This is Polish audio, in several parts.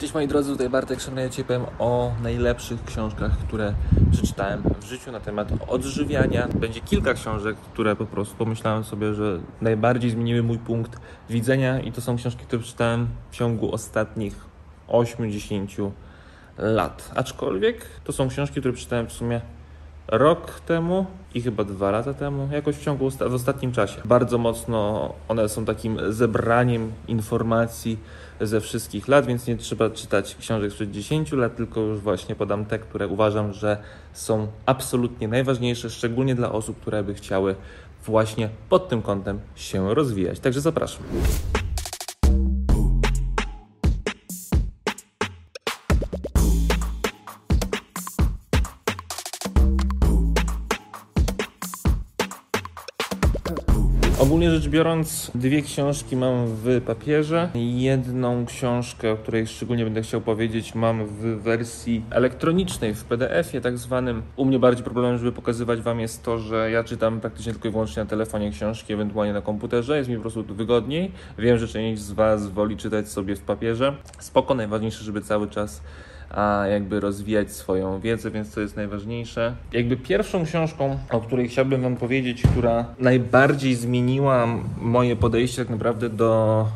Cześć moi drodzy, tutaj Bartek ja Ci powiem o najlepszych książkach, które przeczytałem w życiu na temat odżywiania. Będzie kilka książek, które po prostu pomyślałem sobie, że najbardziej zmieniły mój punkt widzenia i to są książki, które przeczytałem w ciągu ostatnich 8-10 lat. Aczkolwiek to są książki, które przeczytałem w sumie rok temu i chyba dwa lata temu, jakoś w ciągu w ostatnim czasie. Bardzo mocno one są takim zebraniem informacji ze wszystkich lat, więc nie trzeba czytać książek sprzed 10 lat, tylko już właśnie podam te, które uważam, że są absolutnie najważniejsze, szczególnie dla osób, które by chciały właśnie pod tym kątem się rozwijać. Także zapraszam. Ogólnie rzecz biorąc, dwie książki mam w papierze. Jedną książkę, o której szczególnie będę chciał powiedzieć, mam w wersji elektronicznej, w PDF-ie tak zwanym. U mnie bardziej problemem, żeby pokazywać Wam jest to, że ja czytam praktycznie tylko i wyłącznie na telefonie książki, ewentualnie na komputerze. Jest mi po prostu wygodniej. Wiem, że część z Was woli czytać sobie w papierze. Spoko, najważniejsze, żeby cały czas a jakby rozwijać swoją wiedzę, więc to jest najważniejsze. Jakby pierwszą książką, o której chciałbym Wam powiedzieć, która najbardziej zmieniła moje podejście tak naprawdę do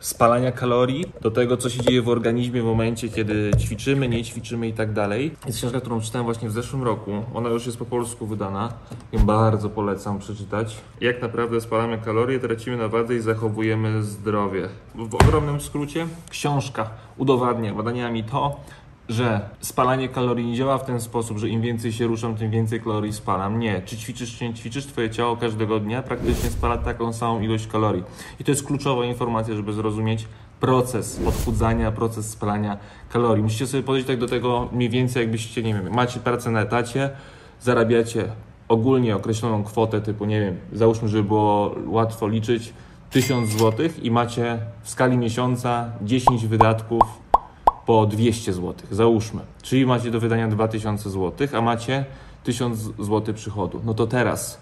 spalania kalorii, do tego, co się dzieje w organizmie w momencie, kiedy ćwiczymy, nie ćwiczymy i tak dalej. Jest książka, którą czytałem właśnie w zeszłym roku. Ona już jest po polsku wydana. I bardzo polecam przeczytać. Jak naprawdę spalamy kalorie, tracimy na wadze i zachowujemy zdrowie. W ogromnym skrócie, książka udowadnia badaniami to, że spalanie kalorii nie działa w ten sposób, że im więcej się ruszam, tym więcej kalorii spalam. Nie. Czy ćwiczysz, czy nie ćwiczysz, twoje ciało każdego dnia praktycznie spala taką samą ilość kalorii. I to jest kluczowa informacja, żeby zrozumieć proces odchudzania, proces spalania kalorii. Musicie sobie podejść tak do tego mniej więcej, jakbyście, nie wiem, macie pracę na etacie, zarabiacie ogólnie określoną kwotę typu, nie wiem, załóżmy, żeby było łatwo liczyć, 1000 zł i macie w skali miesiąca 10 wydatków po 200 zł, załóżmy. Czyli macie do wydania 2000 zł, a macie 1000 zł przychodu. No to teraz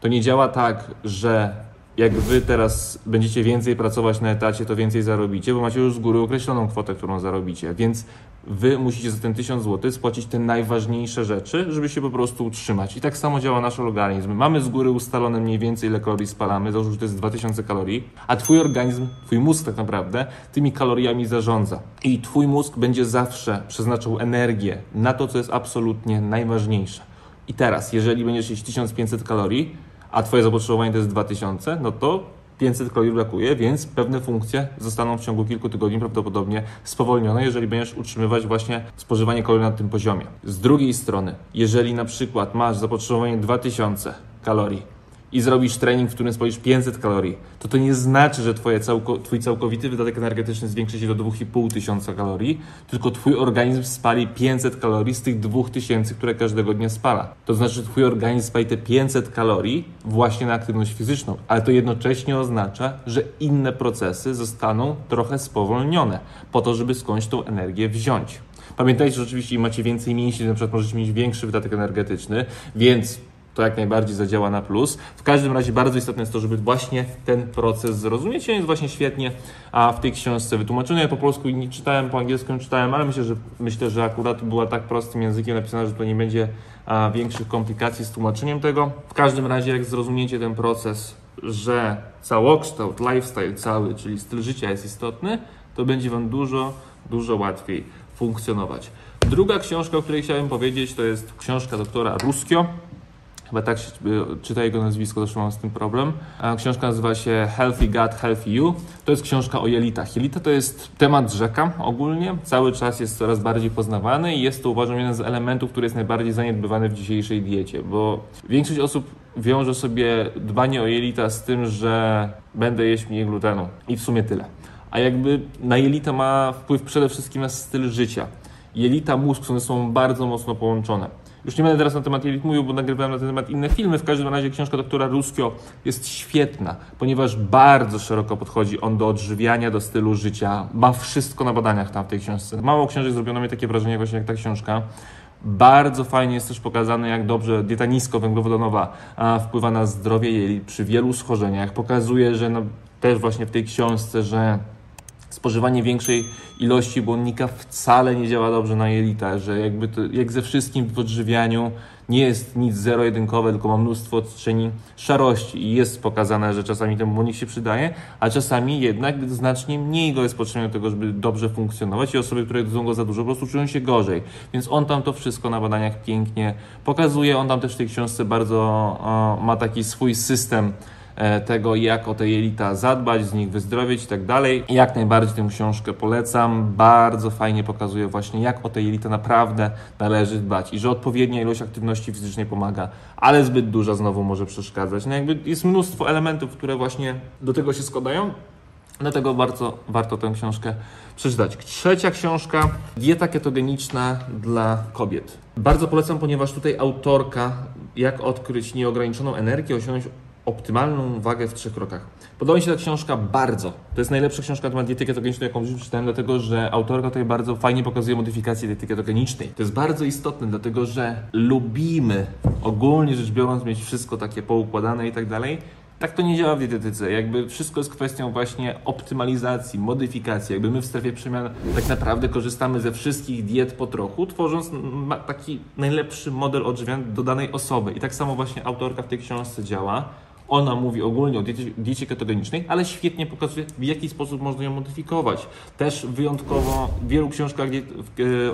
to nie działa tak, że jak wy teraz będziecie więcej pracować na etacie, to więcej zarobicie, bo macie już z góry określoną kwotę, którą zarobicie. Więc wy musicie za ten 1000 zł spłacić te najważniejsze rzeczy, żeby się po prostu utrzymać. I tak samo działa nasz organizm. Mamy z góry ustalone mniej więcej, ile kalorii spalamy, załóżmy, że to jest 2000 kalorii, a twój organizm, twój mózg tak naprawdę, tymi kaloriami zarządza. I twój mózg będzie zawsze przeznaczał energię na to, co jest absolutnie najważniejsze. I teraz, jeżeli będziesz jeść 1500 kalorii, a twoje zapotrzebowanie to jest 2000, no to 500 kalorii brakuje, więc pewne funkcje zostaną w ciągu kilku tygodni prawdopodobnie spowolnione, jeżeli będziesz utrzymywać właśnie spożywanie kalorii na tym poziomie. Z drugiej strony, jeżeli na przykład masz zapotrzebowanie 2000 kalorii, i zrobisz trening, w którym spalisz 500 kalorii, to to nie znaczy, że twoje całko, twój całkowity wydatek energetyczny zwiększy się do 2500 kalorii, tylko twój organizm spali 500 kalorii z tych 2000, które każdego dnia spala. To znaczy, że twój organizm spali te 500 kalorii właśnie na aktywność fizyczną, ale to jednocześnie oznacza, że inne procesy zostaną trochę spowolnione po to, żeby skądś tą energię wziąć. Pamiętajcie, że oczywiście im macie więcej mięśni, na przykład możecie mieć większy wydatek energetyczny, więc to jak najbardziej zadziała na plus. W każdym razie bardzo istotne jest to, żeby właśnie ten proces zrozumieć. On jest właśnie świetnie a w tej książce wytłumaczony. Ja po polsku nie czytałem, po angielsku nie czytałem, ale myślę, że myślę, że akurat była tak prostym językiem napisana, że to nie będzie a, większych komplikacji z tłumaczeniem tego. W każdym razie, jak zrozumiecie ten proces, że całokształt, lifestyle cały, czyli styl życia jest istotny, to będzie Wam dużo, dużo łatwiej funkcjonować. Druga książka, o której chciałem powiedzieć, to jest książka doktora Ruskio chyba tak się czyta jego nazwisko, zresztą mam z tym problem. Książka nazywa się Healthy Gut, Healthy You. To jest książka o jelitach. Jelita to jest temat rzeka ogólnie, cały czas jest coraz bardziej poznawany i jest to uważam jeden z elementów, który jest najbardziej zaniedbywany w dzisiejszej diecie, bo większość osób wiąże sobie dbanie o jelita z tym, że będę jeść mniej glutenu i w sumie tyle. A jakby na jelita ma wpływ przede wszystkim na styl życia. Jelita, mózg są ze sobą bardzo mocno połączone. Już nie będę teraz na temat jelit mówił, bo nagrywałem na ten temat inne filmy. W każdym razie książka doktora Ruskio jest świetna, ponieważ bardzo szeroko podchodzi on do odżywiania, do stylu życia. Ma wszystko na badaniach tam w tej książce. Mało książek zrobiono mi takie wrażenie właśnie jak ta książka. Bardzo fajnie jest też pokazane, jak dobrze dieta niskowęglowodanowa wpływa na zdrowie jelit przy wielu schorzeniach. Pokazuje, że no, też właśnie w tej książce, że spożywanie większej ilości błonnika wcale nie działa dobrze na jelita, że jakby to, jak ze wszystkim w odżywianiu nie jest nic zero-jedynkowe, tylko ma mnóstwo odcieni szarości i jest pokazane, że czasami ten błonnik się przydaje, a czasami jednak znacznie mniej go jest potrzebne do tego, żeby dobrze funkcjonować i osoby, które jedzą go za dużo, po prostu czują się gorzej. Więc on tam to wszystko na badaniach pięknie pokazuje. On tam też w tej książce bardzo o, ma taki swój system E, tego, jak o te jelita zadbać, z nich wyzdrowieć i tak dalej. Jak najbardziej tę książkę polecam. Bardzo fajnie pokazuje właśnie, jak o te jelita naprawdę należy dbać i że odpowiednia ilość aktywności fizycznej pomaga, ale zbyt duża znowu może przeszkadzać. No jakby jest mnóstwo elementów, które właśnie do tego się składają. Dlatego bardzo warto tę książkę przeczytać. Trzecia książka, Dieta ketogeniczna dla kobiet. Bardzo polecam, ponieważ tutaj autorka, jak odkryć nieograniczoną energię, osiągnąć optymalną wagę w trzech krokach. Podoba mi się ta książka bardzo. To jest najlepsza książka na temat diety ketogenicznej, jaką już przeczytałem, dlatego że autorka tutaj bardzo fajnie pokazuje modyfikację diety ketogenicznej. To jest bardzo istotne, dlatego że lubimy ogólnie rzecz biorąc mieć wszystko takie poukładane i tak dalej. Tak to nie działa w dietetyce. Jakby wszystko jest kwestią właśnie optymalizacji, modyfikacji. Jakby my w strefie przemian tak naprawdę korzystamy ze wszystkich diet po trochu, tworząc taki najlepszy model odżywiania do danej osoby. I tak samo właśnie autorka w tej książce działa. Ona mówi ogólnie o diecie, diecie ketogenicznej, ale świetnie pokazuje, w jaki sposób można ją modyfikować. Też wyjątkowo w wielu książkach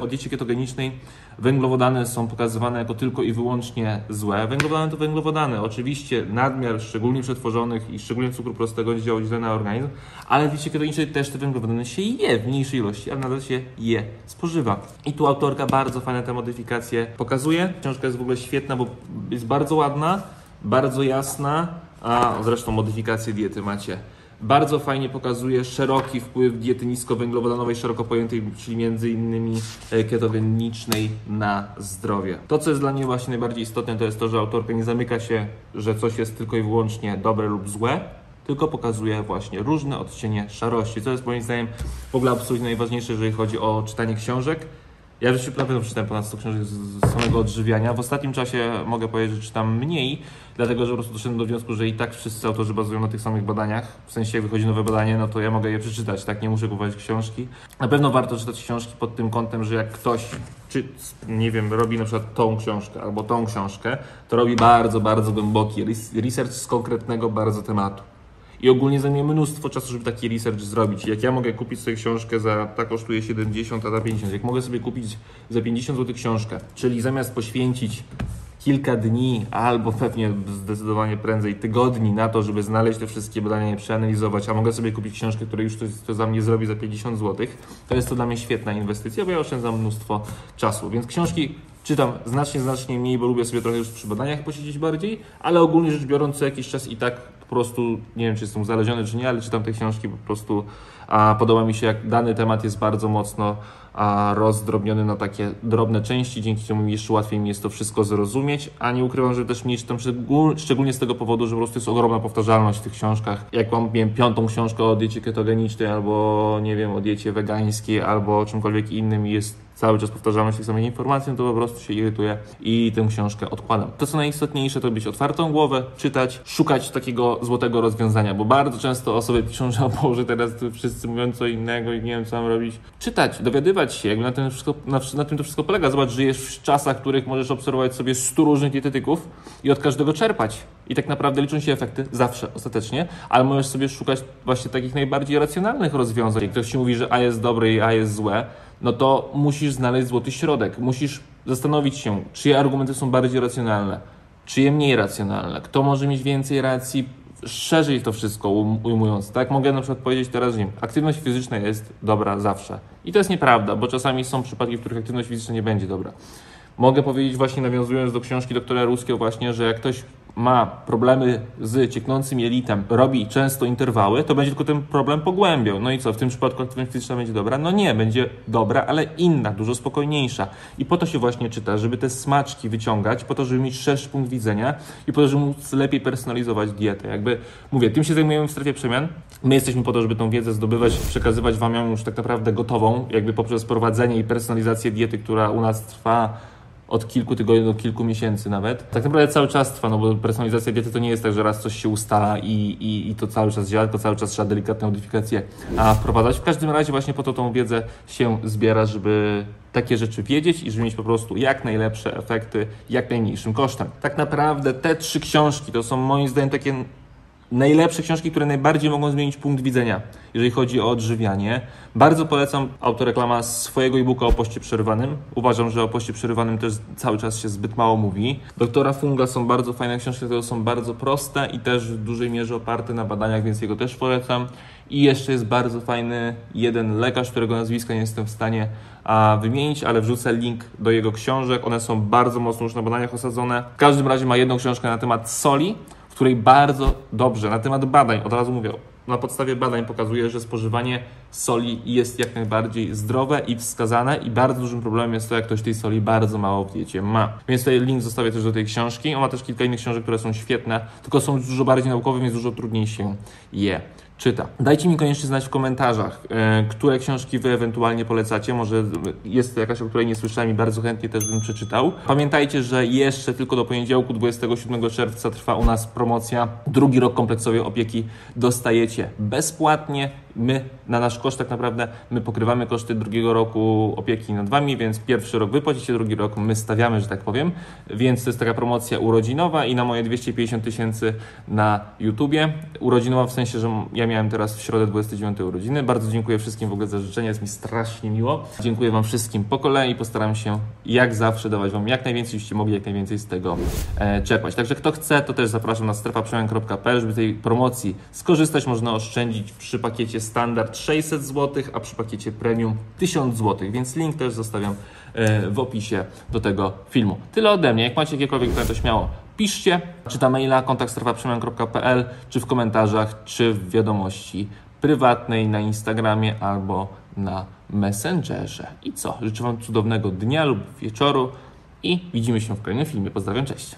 o diecie ketogenicznej węglowodany są pokazywane jako tylko i wyłącznie złe. Węglowodany to węglowodany. Oczywiście nadmiar, szczególnie przetworzonych i szczególnie cukru prostego, działa źle na organizm, ale w diecie ketogenicznej też te węglowodany się je w mniejszej ilości, ale nadal się je spożywa. I tu autorka bardzo fajne te modyfikacje pokazuje. Książka jest w ogóle świetna, bo jest bardzo ładna, bardzo jasna, a zresztą modyfikacje diety macie. Bardzo fajnie pokazuje szeroki wpływ diety niskowęglowodanowej, szeroko pojętej, czyli między innymi e, ketogenicznej na zdrowie. To, co jest dla mnie właśnie najbardziej istotne, to jest to, że autorka nie zamyka się, że coś jest tylko i wyłącznie dobre lub złe, tylko pokazuje właśnie różne odcienie szarości, co jest moim zdaniem w ogóle absolutnie najważniejsze, jeżeli chodzi o czytanie książek. Ja w życiu na pewno przeczytałem ponad 100 książek z samego odżywiania. W ostatnim czasie mogę powiedzieć, że czytam mniej, dlatego że po prostu doszedłem do wniosku, że i tak wszyscy autorzy bazują na tych samych badaniach. W sensie, jak wychodzi nowe badanie, no to ja mogę je przeczytać, tak? Nie muszę kupować książki. Na pewno warto czytać książki pod tym kątem, że jak ktoś, czy nie wiem, robi na przykład tą książkę albo tą książkę, to robi bardzo, bardzo głęboki research z konkretnego bardzo tematu. I ogólnie zajmuje mnóstwo czasu, żeby taki research zrobić. Jak ja mogę kupić sobie książkę za, ta kosztuje 70, a za 50. Jak mogę sobie kupić za 50 zł książkę, czyli zamiast poświęcić kilka dni, albo pewnie zdecydowanie prędzej tygodni na to, żeby znaleźć te wszystkie badania i przeanalizować, a mogę sobie kupić książkę, która już to za mnie zrobi za 50 zł, to jest to dla mnie świetna inwestycja, bo ja oszczędzam mnóstwo czasu. Więc książki czytam znacznie, znacznie mniej, bo lubię sobie trochę już przy badaniach posiedzieć bardziej, ale ogólnie rzecz biorąc co jakiś czas i tak po prostu, nie wiem czy jestem uzależniony czy nie, ale czytam te książki po prostu, a podoba mi się jak dany temat jest bardzo mocno a rozdrobniony na takie drobne części, dzięki czemu jeszcze łatwiej mi jest to wszystko zrozumieć, a nie ukrywam, że też mniej czytam szczególnie z tego powodu, że po prostu jest ogromna powtarzalność w tych książkach. Jak mam wiem, piątą książkę o diecie ketogenicznej, albo nie wiem, o diecie wegańskiej, albo o czymkolwiek innym jest cały czas powtarzalność tych samych informacji, no to po prostu się irytuję i tę książkę odkładam. To co najistotniejsze to być otwartą głowę, czytać, szukać takiego złotego rozwiązania, bo bardzo często osoby piszą, że Boże, teraz wszyscy mówią co innego i nie wiem co mam robić. Czytać, dowiadywać się, jakby na tym, wszystko, na, na tym to wszystko polega. Zobacz, żyjesz w czasach, w których możesz obserwować sobie 100 różnych dietetyków i od każdego czerpać. I tak naprawdę liczą się efekty zawsze, ostatecznie, ale możesz sobie szukać właśnie takich najbardziej racjonalnych rozwiązań. Ktoś ci mówi, że A jest dobre i A jest złe, no to musisz znaleźć złoty środek. Musisz zastanowić się, czyje argumenty są bardziej racjonalne, czyje mniej racjonalne, kto może mieć więcej racji, szerzej to wszystko ujmując, tak? Mogę na przykład powiedzieć teraz, że aktywność fizyczna jest dobra zawsze. I to jest nieprawda, bo czasami są przypadki, w których aktywność fizyczna nie będzie dobra. Mogę powiedzieć właśnie nawiązując do książki doktora Ruskiego właśnie, że jak ktoś ma problemy z cieknącym jelitem, robi często interwały, to będzie tylko ten problem pogłębiał. No i co, w tym przypadku aktywność fizyczna będzie dobra? No nie, będzie dobra, ale inna, dużo spokojniejsza. I po to się właśnie czyta, żeby te smaczki wyciągać, po to, żeby mieć szerszy punkt widzenia i po to, żeby móc lepiej personalizować dietę. Jakby, mówię, tym się zajmujemy w strefie przemian. My jesteśmy po to, żeby tą wiedzę zdobywać, przekazywać Wam ją już tak naprawdę gotową, jakby poprzez prowadzenie i personalizację diety, która u nas trwa od kilku tygodni do kilku miesięcy nawet. Tak naprawdę cały czas trwa, no bo personalizacja diety to nie jest tak, że raz coś się ustala i, i, i to cały czas działa, tylko cały czas trzeba delikatne modyfikacje a, wprowadzać. W każdym razie właśnie po to tą wiedzę się zbiera, żeby takie rzeczy wiedzieć i żeby mieć po prostu jak najlepsze efekty, jak najmniejszym kosztem. Tak naprawdę te trzy książki to są moim zdaniem takie najlepsze książki, które najbardziej mogą zmienić punkt widzenia, jeżeli chodzi o odżywianie. Bardzo polecam autoreklama swojego e-booka o poście przerywanym. Uważam, że o poście przerywanym też cały czas się zbyt mało mówi. Doktora Funga są bardzo fajne książki, które są bardzo proste i też w dużej mierze oparte na badaniach, więc jego też polecam. I jeszcze jest bardzo fajny jeden lekarz, którego nazwiska nie jestem w stanie a, wymienić, ale wrzucę link do jego książek. One są bardzo mocno już na badaniach osadzone. W każdym razie ma jedną książkę na temat soli, której bardzo dobrze, na temat badań, od razu mówię, na podstawie badań pokazuje, że spożywanie soli jest jak najbardziej zdrowe i wskazane i bardzo dużym problemem jest to, jak ktoś tej soli bardzo mało w diecie ma. Więc tutaj link zostawię też do tej książki. On ma też kilka innych książek, które są świetne, tylko są dużo bardziej naukowe, więc dużo trudniej się je czyta. Dajcie mi koniecznie znać w komentarzach, e, które książki Wy ewentualnie polecacie. Może jest jakaś, o której nie słyszałem i bardzo chętnie też bym przeczytał. Pamiętajcie, że jeszcze tylko do poniedziałku, 27 czerwca trwa u nas promocja. Drugi rok kompleksowej opieki dostajecie bezpłatnie. My, na nasz koszt tak naprawdę, my pokrywamy koszty drugiego roku opieki nad Wami, więc pierwszy rok Wy płacicie, drugi rok my stawiamy, że tak powiem. Więc to jest taka promocja urodzinowa i na moje 250 tysięcy na YouTubie. Urodzinowa w sensie, że ja miałem teraz w środę 29 urodziny. Bardzo dziękuję wszystkim w ogóle za życzenia, jest mi strasznie miło. Dziękuję Wam wszystkim po kolei, postaram się jak zawsze dawać Wam jak najwięcej, żebyście mogli jak najwięcej z tego e, czerpać. Także kto chce, to też zapraszam na strefaprzemian.pl, żeby tej promocji skorzystać. Można oszczędzić przy pakiecie standard 600 zł, a przy pakiecie premium 1000 zł, więc link też zostawiam e, w opisie do tego filmu. Tyle ode mnie. Jak macie jakiekolwiek pytania, to śmiało piszcie, czy ta maila kontaktstrefaprzemian.pl, czy w komentarzach, czy w wiadomości prywatnej na Instagramie albo na Messengerze. I co? Życzę Wam cudownego dnia lub wieczoru i widzimy się w kolejnym filmie. Pozdrawiam, cześć!